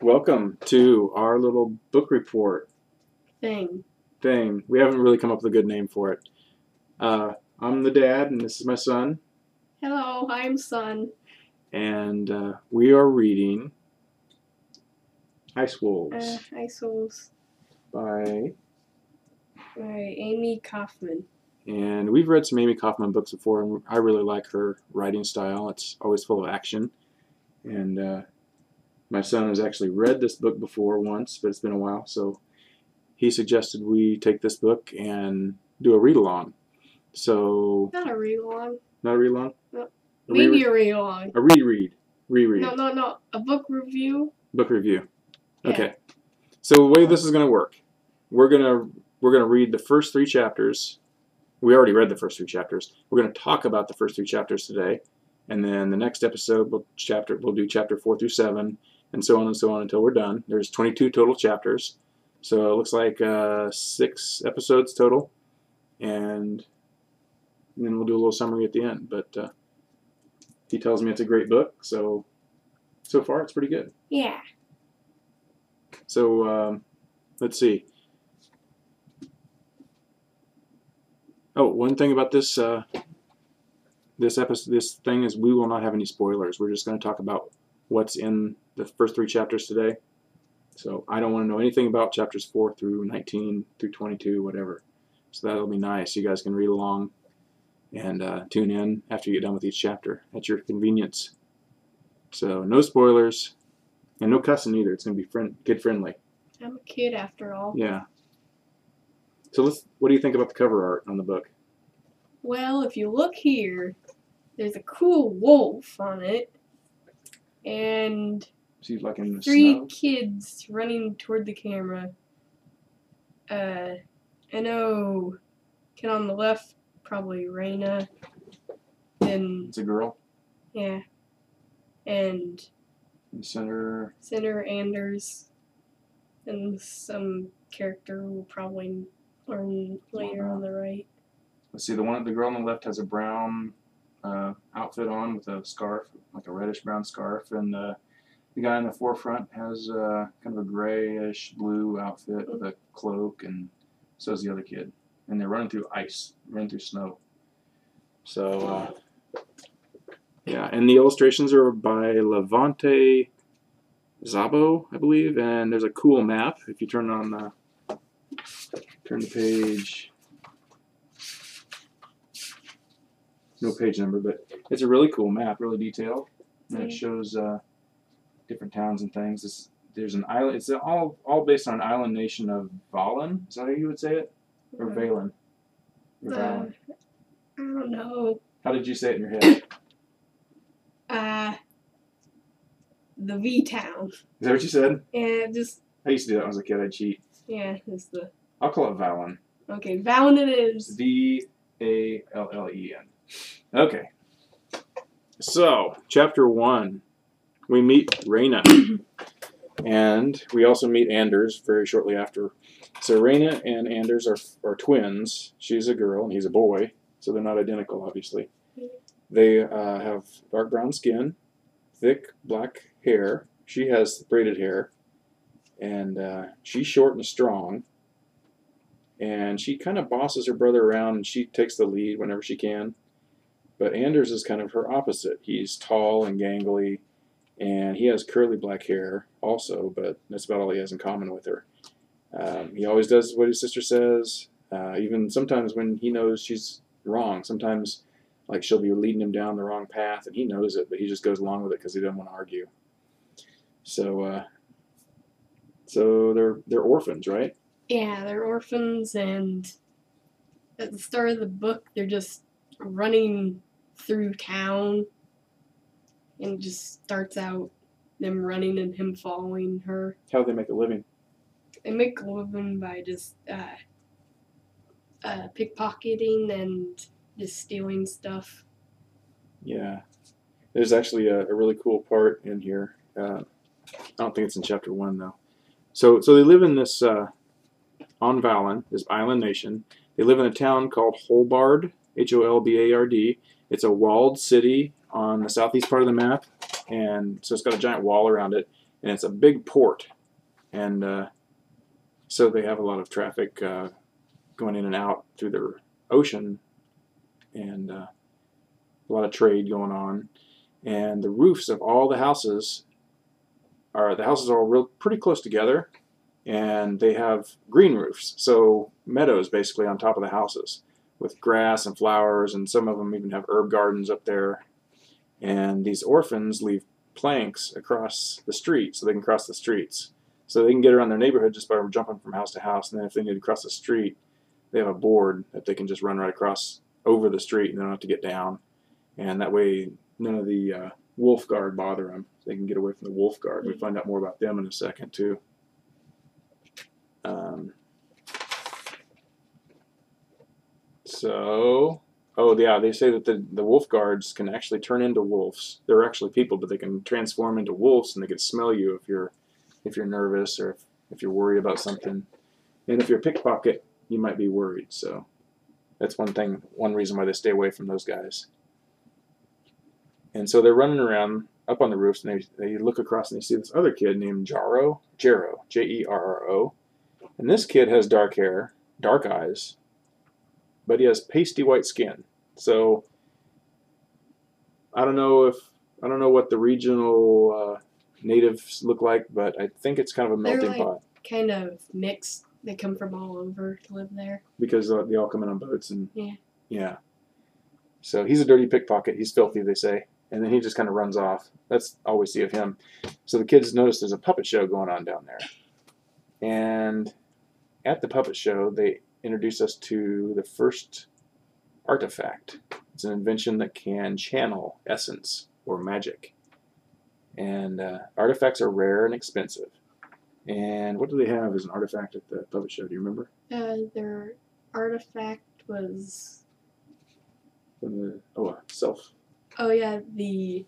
Welcome to our little book report thing. thing. We haven't really come up with a good name for it. Uh, I'm the dad, and this is my son, Hello, I'm son. and uh, we are reading Ice Wolves Uh, Ice Souls by. by Amie Kaufman. And we've read some Amie Kaufman books before, and I really like her writing style. It's always full of action. And uh, my son has actually read this book before once, but it's been a while, so he suggested we take this book and do a read along. So, Not a read along. not a read along? No. A Maybe a read along. A reread. Reread. No, no, no. A book review. Book review. Yeah. Okay. So the way this is going to work, we're gonna we're gonna read the first three chapters. We already read the first three chapters. We're going to talk about the first three chapters today, and then the next episode, we'll chapter we'll do chapter four through seven, and so on and so on until we're done. There's 22 total chapters, so it looks like uh, six episodes total, and then we'll do a little summary at the end. But uh, he tells me it's a great book, so so far it's pretty good. Yeah. So um, let's see. Oh, one thing about this uh, this episode, this thing is we will not have any spoilers. We're just going to talk about what's in the first three chapters today. So I don't want to know anything about chapters four through nineteen through twenty-two, whatever. So that'll be nice. You guys can read along and uh, tune in after you get done with each chapter at your convenience. So no spoilers and no cussing either. It's going to be friend kid friendly. I'm a kid after all. Yeah. So let's. What do you think about the cover art on the book? Well, if you look here, there's a cool wolf on it, and She's like in the three snow. kids running toward the camera. Uh, I know, kid on the left, probably Rayna. Then, It's a girl. yeah. And center. Senator Anders. And some character we'll probably learn later on the right. Let's see. The one. The girl on the left has a brown uh, outfit on with a scarf, like a reddish brown scarf, and uh, the guy in the forefront has uh, kind of a grayish blue outfit with a cloak, and so is the other kid. And they're running through ice, running through snow. So. Uh, yeah, and the illustrations are by Levente Szabo, I believe, and there's a cool map. If you turn on the turn the page, no page number, but it's a really cool map, really detailed, and it shows uh, different towns and things. This, there's an island. It's all all based on an island nation of Vallen. Is that how you would say it, or Vallen? Or Uh, Vallen? I don't know. How did you say it in your head? Uh, the V Town. Is that what you said? Yeah, just, I used to do that when I was a kid. I'd cheat. yeah, is the. I'll call it Vallen. Okay, Vallen it is. V A L L E N. Okay. So, chapter one, we meet Rayna. and we also meet Anders very shortly after. So, Rayna and Anders are, are twins. She's a girl and he's a boy, so they're not identical, obviously. They uh, have dark brown skin, thick black hair. She has braided hair, and uh, she's short and strong and she kind of bosses her brother around and she takes the lead whenever she can. But Anders is kind of her opposite. He's tall and gangly, and he has curly black hair also, but that's about all he has in common with her. Um, he always does what his sister says, uh, even sometimes when he knows she's wrong. Sometimes, like, she'll be leading him down the wrong path, and he knows it, but he just goes along with it because he doesn't want to argue. So, uh, so they're they're orphans, right? Yeah, they're orphans, and at the start of the book, they're just running through town, and it just starts out them running and him following her. How do they make a living? They make a living by just uh, uh, pickpocketing and just stealing stuff. Yeah, there's actually a, a really cool part in here. Uh, I don't think it's in chapter one though. So, so they live in this uh, on Vallen, this island nation. They live in a town called Holbard, H O L B A R D. It's a walled city on the southeast part of the map, and so it's got a giant wall around it. and it's a big port, and uh, so they have a lot of traffic uh, going in and out through the ocean, and uh, a lot of trade going on, and the roofs of all the houses are the houses are all real pretty close together, and they have green roofs, so meadows basically on top of the houses with grass and flowers, and some of them even have herb gardens up there. And these orphans leave planks across the street so they can cross the streets. So they can get around their neighborhood just by jumping from house to house. And then if they need to cross the street, they have a board that they can just run right across over the street and they don't have to get down. And that way, none of the uh, wolf guard bother them. They can get away from the wolf guard. We find out more about them in a second, too. Um, so, oh yeah, they say that the, the wolf guards can actually turn into wolves. They're actually people, but they can transform into wolves, and they can smell you if you're if you're nervous or if, if you're worried about something. And if you're pickpocket, you might be worried. So that's one thing, one reason why they stay away from those guys. And so they're running around up on the roofs, and they, they look across and they see this other kid named Jaro, Jerro, J E R R O. And this kid has dark hair, dark eyes, but he has pasty white skin. So I don't know if I don't know what the regional uh, natives look like, but I think it's kind of a They're melting like- pot Kind of mixed. They come from all over to live there. because uh, they all come in on boats and Yeah. yeah. So he's a dirty pickpocket. He's filthy, they say, and then he just kind of runs off. That's all we see of him. So the kids notice there's a puppet show going on down there, and at the puppet show they introduce us to the first artifact. It's an invention that can channel essence or magic. And uh, artifacts are rare and expensive. And what do they have as an artifact at the puppet show? Do you remember? Uh, their artifact was From the oh, uh, self. oh yeah the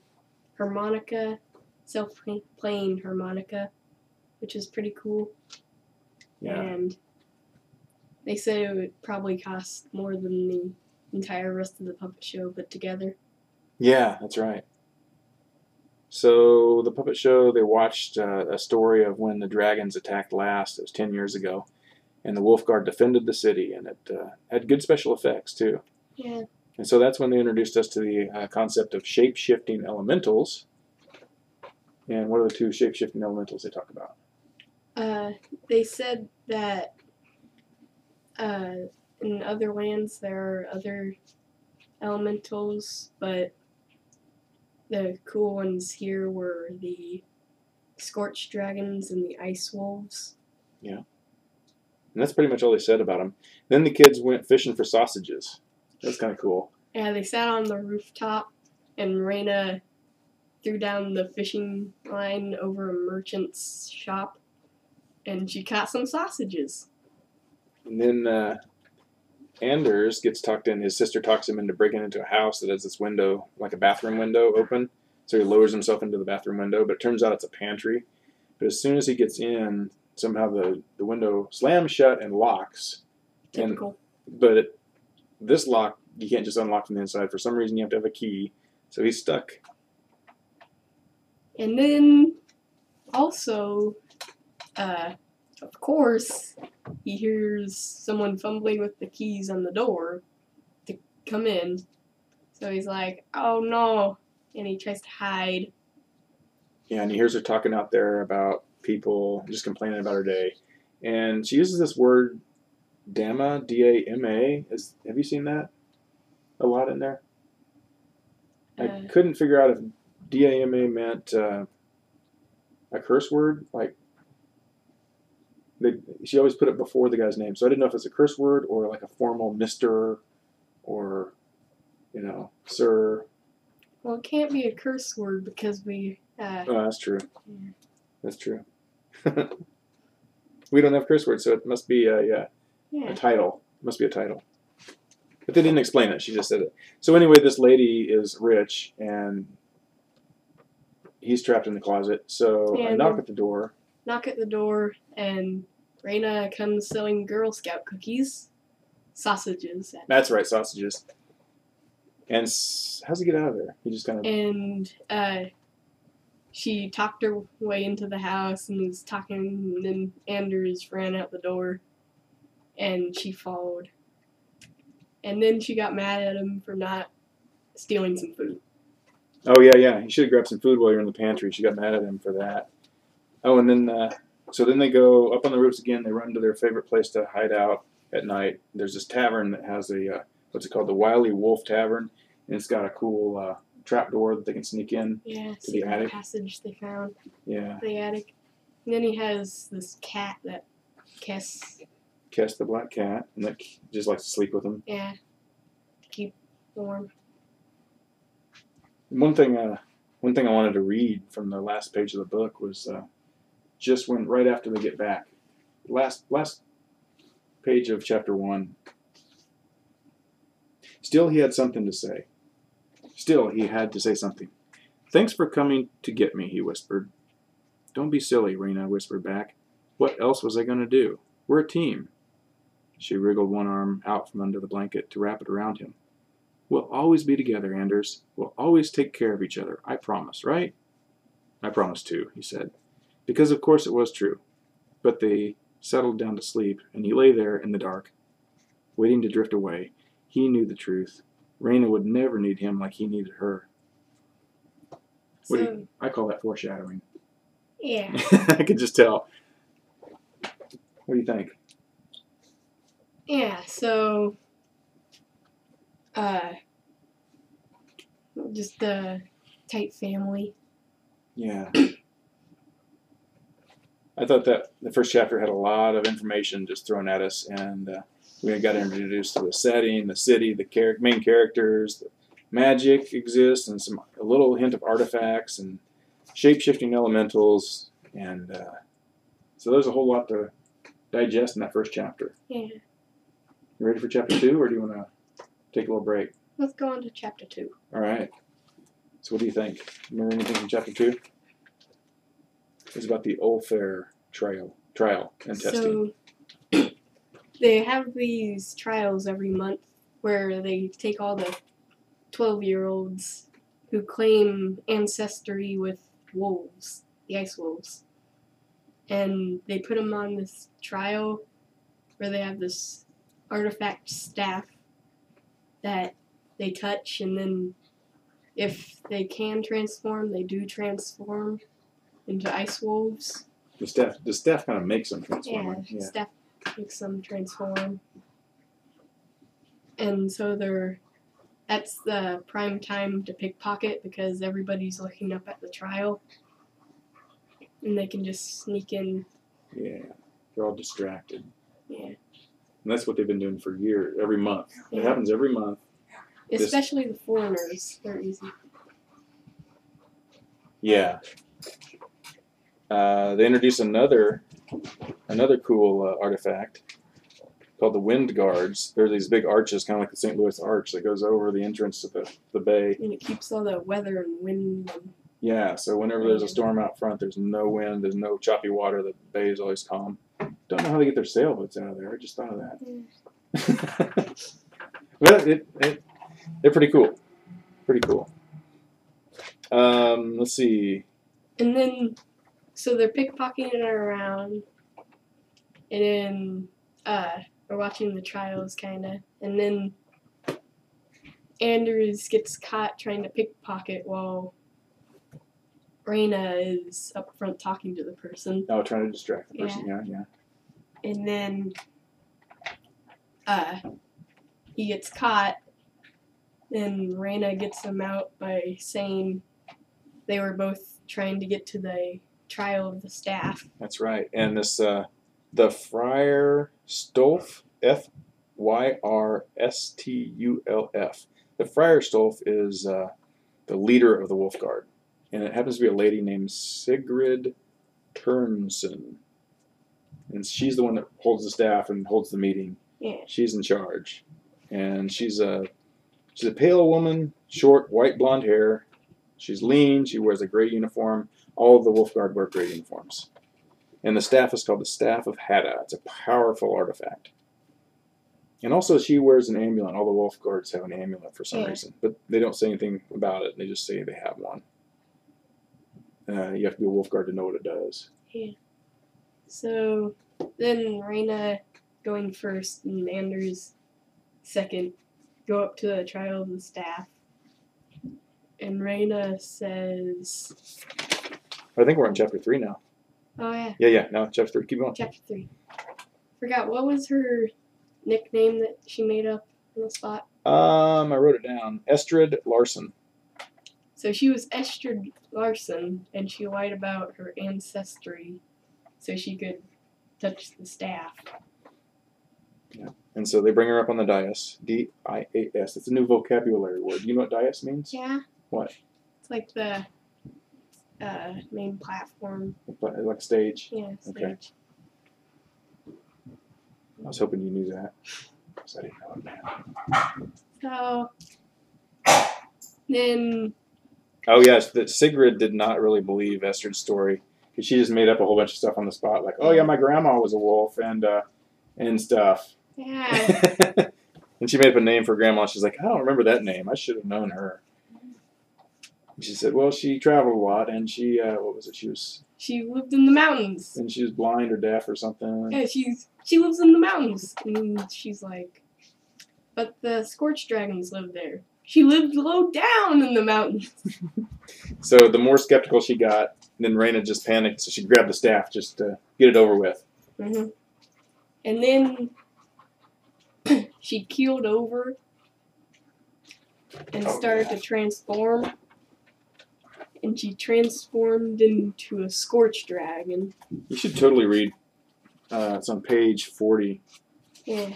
harmonica, self-playing harmonica, which is pretty cool. Yeah. And they said it would probably cost more than the entire rest of the puppet show put together. Yeah, that's right. So the puppet show, they watched uh, a story of when the dragons attacked last. It was ten years ago, and the Wolf Guard defended the city, and it uh, had good special effects too. Yeah. And so that's when they introduced us to the uh, concept of shape shifting elementals. And what are the two shape shifting elementals they talk about? Uh, they said that uh, in other lands there are other elementals, but the cool ones here were the scorched dragons and the ice wolves. Yeah. And that's pretty much all they said about them. Then the kids went fishing for sausages. That's kind of cool. Yeah, they sat on the rooftop, and Rayna threw down the fishing line over a merchant's shop, and she caught some sausages. And then uh, Anders gets tucked in. His sister talks him into breaking into a house that has this window, like a bathroom window, open. So he lowers himself into the bathroom window, but it turns out it's a pantry. But as soon as he gets in, somehow the, the window slams shut and locks. And- Typical. But it, this lock, you can't just unlock from the inside. For some reason, you have to have a key. So he's stuck. And then also, uh, of course, he hears someone fumbling with the keys on the door to come in. So he's like, oh no. And he tries to hide. Yeah, and he hears her talking out there about people, just complaining about her day. And she uses this word, Dama, D A M A. Is Have you seen that a lot in there? I Uh, couldn't figure out if D A M A meant uh, a curse word. Like, they, she always put it before the guy's name. So I didn't know if it's a curse word or like a formal Mr. or, you know, Sir. well, it can't be a curse word because we, uh, Oh, that's true. Yeah. That's true. we don't have curse words, so it must be a, yeah, a yeah. title. Must be a title. But they didn't explain it. She just said it. So anyway, this lady is rich, and he's trapped in the closet. So I knock at the door. Knock at the door, and Rayna comes selling Girl Scout cookies, sausages, That's right, sausages. And s- how's he get out of there? He just kind of and uh, she talked her way into the house and was talking, and then Anders ran out the door, and she followed. And then she got mad at him for not stealing some food. Oh yeah, yeah. He should have grabbed some food while you're in the pantry. She got mad at him for that. Oh, and then uh, so then they go up on the roofs again. They run to their favorite place to hide out at night. There's this tavern that has a uh, what's it called, the Wily Wolf Tavern, and it's got a cool uh, trap door that they can sneak in. Yeah, To the attic? passage they found Yeah, the attic. And then he has this cat that Kess, Kess the black cat, and that just likes to sleep with him. yeah, keep warm. One thing, uh, one thing I wanted to read from the last page of the book was uh, just when right after they get back, last last page of chapter one. Still, he had something to say. Still, he had to say something. Thanks for coming to get me, he whispered. Don't be silly, Rayna whispered back. What else was I going to do? We're a team. She wriggled one arm out from under the blanket to wrap it around him. We'll always be together, Anders. We'll always take care of each other. I promise, right? I promise too, he said. Because of course it was true. But they settled down to sleep, and he lay there in the dark, waiting to drift away. He knew the truth. Rayna would never need him like he needed her. What do So I call that foreshadowing. yeah, I could just tell. What do you think? yeah. So, uh, just the tight family. Yeah. I thought that the first chapter had a lot of information just thrown at us, and uh, we got introduced to the setting, the city, the char- main characters, the magic exists, and some a little hint of artifacts and shape shifting elementals, and uh, so there's a whole lot to digest in that first chapter. Yeah. You ready for chapter two, or do you want to take a little break? Let's go on to chapter two. All right. So, what do you think? Remember anything from chapter two? It's about the Olfair trial, trial and testing. So they have these trials every month where they take all the 12 year olds who claim ancestry with wolves, the ice wolves. And they put them on this trial where they have this artifact staff that they touch, and then if they can transform, they do transform into ice wolves. the staff, the staff kind of makes them transform. Yeah, right? yeah. Steph makes them transform. And so they're that's the prime time to pickpocket because everybody's looking up at the trial. And they can just sneak in. Yeah, they're all distracted, Yeah. and that's what they've been doing for years. Every month, it happens every month. This- Especially the foreigners. They're easy. Yeah. Uh, they introduce another, another cool uh, artifact called the Wind Guards. They're these big arches, kind of like the St. Louis Arch, that goes over the entrance to the, the bay. And it keeps all the weather and wind and Yeah, so whenever there's a storm out front, there's no wind, there's no choppy water, the bay is always calm. Don't know how they get their sailboats out of there. I just thought of that. but it, it, they're pretty cool. Pretty cool. Um, let's see. And then, so they're pickpocketing around, and then uh, we're watching the trials, kind of. And then Anders gets caught trying to pickpocket while Rayna is up front talking to the person. Oh, trying to distract the person. Yeah, yeah. And then uh, he gets caught, and Rayna gets him out by saying they were both trying to get to the trial of the staff. That's right. And this, uh, the Friar Stolf, F Y R S T U L F. The Fyrstulf is uh, the leader of the Wolf Guard, and it happens to be a lady named Sigrid Turnson. And she's the one that holds the staff and holds the meeting. Yeah. She's in charge, and she's a she's a pale woman, short, white blonde hair. She's lean. She wears a gray uniform. All of the Wolf Guard wear gray uniforms. And the staff is called the Staff of Hadda. It's a powerful artifact. And also, she wears an amulet. All the Wolf Guards have an amulet for some Yeah. reason, but they don't say anything about it. They just say they have one. uh, you have to be a wolf guard to know what it does. Yeah. So then Rayna going first and Anders second go up to the trial of the staff. And Rayna says, I think we're on chapter three now. Oh, yeah, Yeah, yeah. No, chapter three. Keep going. chapter three. Forgot, what was her nickname that she made up on the spot? Um, I wrote it down. Estrid Larson. So she was Estrid Larson, and she lied about her ancestry so she could touch the staff. Yeah. And so they bring her up on the dais. D I A S. It's a new vocabulary word. You know what dais means? Yeah. What? It's like the uh, main platform. But Like stage. Yeah, Okay. stage. I was hoping you knew that. I didn't know it. So then, Oh yes, that Sigrid did not really believe Estrid's story because she just made up a whole bunch of stuff on the spot, like, "Oh yeah, my grandma was a wolf," and uh, and stuff. yeah, and she made up a name for grandma. She's like, "I don't remember that name. I should have known her." She said, "Well, she traveled a lot, and she uh, what was it? She was she lived in the mountains. and she was blind or deaf or something." Yeah, she's she lives in the mountains, and she's like, but the scorched dragons live there. She lived low down in the mountains. So the more skeptical she got, then Rayna just panicked, so she grabbed the staff just to get it over with. hmm And then she keeled over and Oh, started to transform. And she transformed into a scorched dragon. You should totally read. Uh, it's on page forty. Yeah,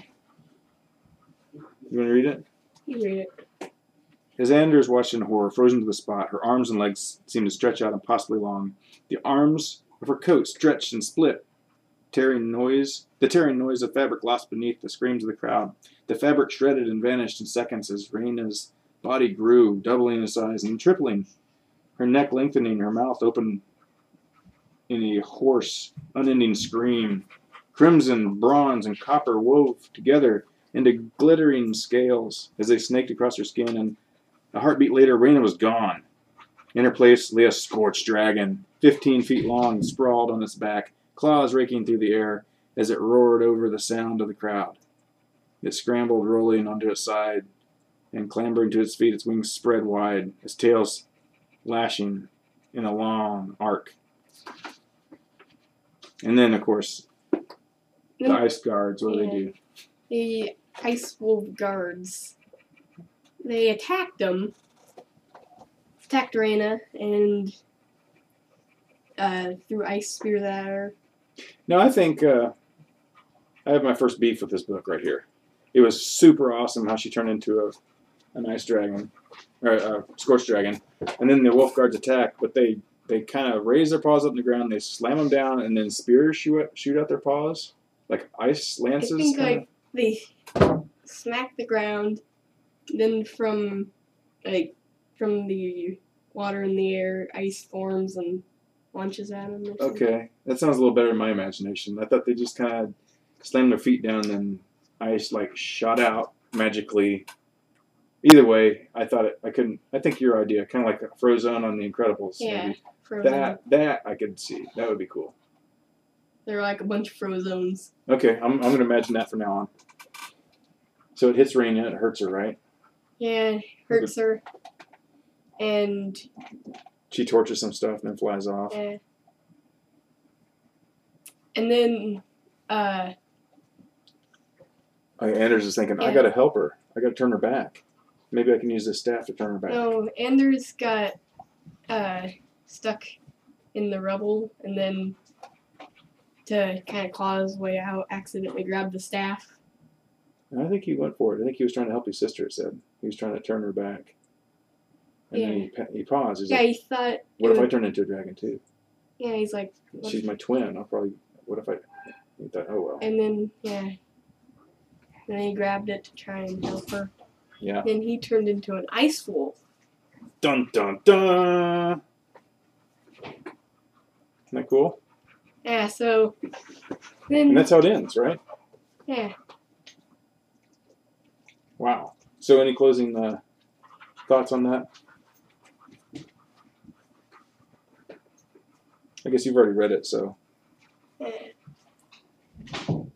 You want to read it? you read it. As Anders watched in horror, frozen to the spot, her arms and legs seemed to stretch out impossibly long. The arms of her coat stretched and split. Tearing noise, the tearing noise of fabric lost beneath the screams of the crowd. The fabric shredded and vanished in seconds as Rayna's body grew, doubling in size and tripling. Her neck lengthening, her mouth opened in a hoarse, unending scream. Crimson, bronze, and copper wove together into glittering scales as they snaked across her skin, and a heartbeat later, Rayna was gone. In her place lay a scorched dragon, 15 feet long, sprawled on its back, claws raking through the air as it roared over the sound of the crowd. It scrambled, rolling onto its side, and clambering to its feet, its wings spread wide, its tail lashing in a long arc. And then, of course, the ice guards, what do they do? the Ice Wolf guards. They attacked them, attacked Rayna, and uh, threw ice spears at her. No, I think uh, I have my first beef with this book right here. It was super awesome how she turned into a, an ice dragon, or a scorched dragon, and then the wolf guards attack, but they they kind of raise their paws up in the ground, they slam them down, and then spears shoot shoot out their paws like ice lances. I think kinda. like they smack the ground, then from like from the water in the air, ice forms and launches at them. Okay, that sounds a little better in my imagination. I thought they just kind of slammed their feet down, and ice like shot out magically. Either way, I thought it. I couldn't. I think your idea, kind of like a Frozone on The Incredibles. Yeah, maybe. That that I could see. That would be cool. They're like a bunch of frozones. Okay, I'm I'm gonna imagine that from now on. So it hits Rayna, and it hurts her, right? Yeah, hurts her. And She tortures some stuff and then flies off. uh, and then uh Anders is thinking, I gotta help her. I gotta turn her back. Maybe I can use this staff to turn her back. no, Anders got uh stuck in the rubble and then to kind of claw his way out, accidentally grabbed the staff. And I think he went for it. I think he was trying to help his sister. It said he was trying to turn her back. And then he, pa- he paused. He's Yeah, like, he thought. "What if I turn into a dragon too? Yeah, he's like. She's my twin. I'll probably. What if I?" He thought, "Oh well." And then yeah. And then he grabbed it to try and help her. Yeah. Then he turned into an ice wolf. Dun dun dun. Isn't that cool? Yeah, so then And that's how it ends, right? yeah. Wow. So, any closing uh, thoughts on that? I guess you've already read it, so Eh,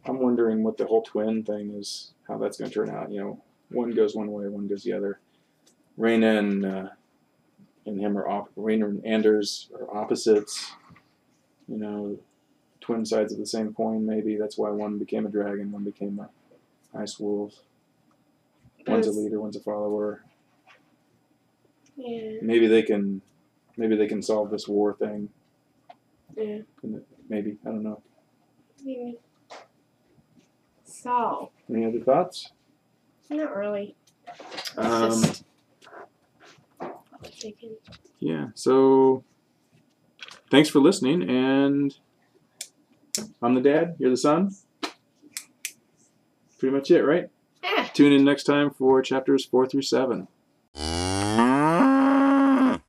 I'm wondering what the whole twin thing is, how that's going to turn out. You know, one goes one way, one goes the other. Rayna and uh, and him are op- Rayna and Anders are opposites. You know, twin sides of the same coin. Maybe that's why one became a dragon, one became a ice wolf. One's a leader, one's a follower. Yeah. Maybe they can, maybe they can solve this war thing. Yeah. Maybe I don't know. Maybe. So, Any other thoughts? Not really. Um, Just yeah. So, thanks for listening, and I'm the dad. You're the son. Pretty much it, right? Ah. Tune in next time for chapters four through seven.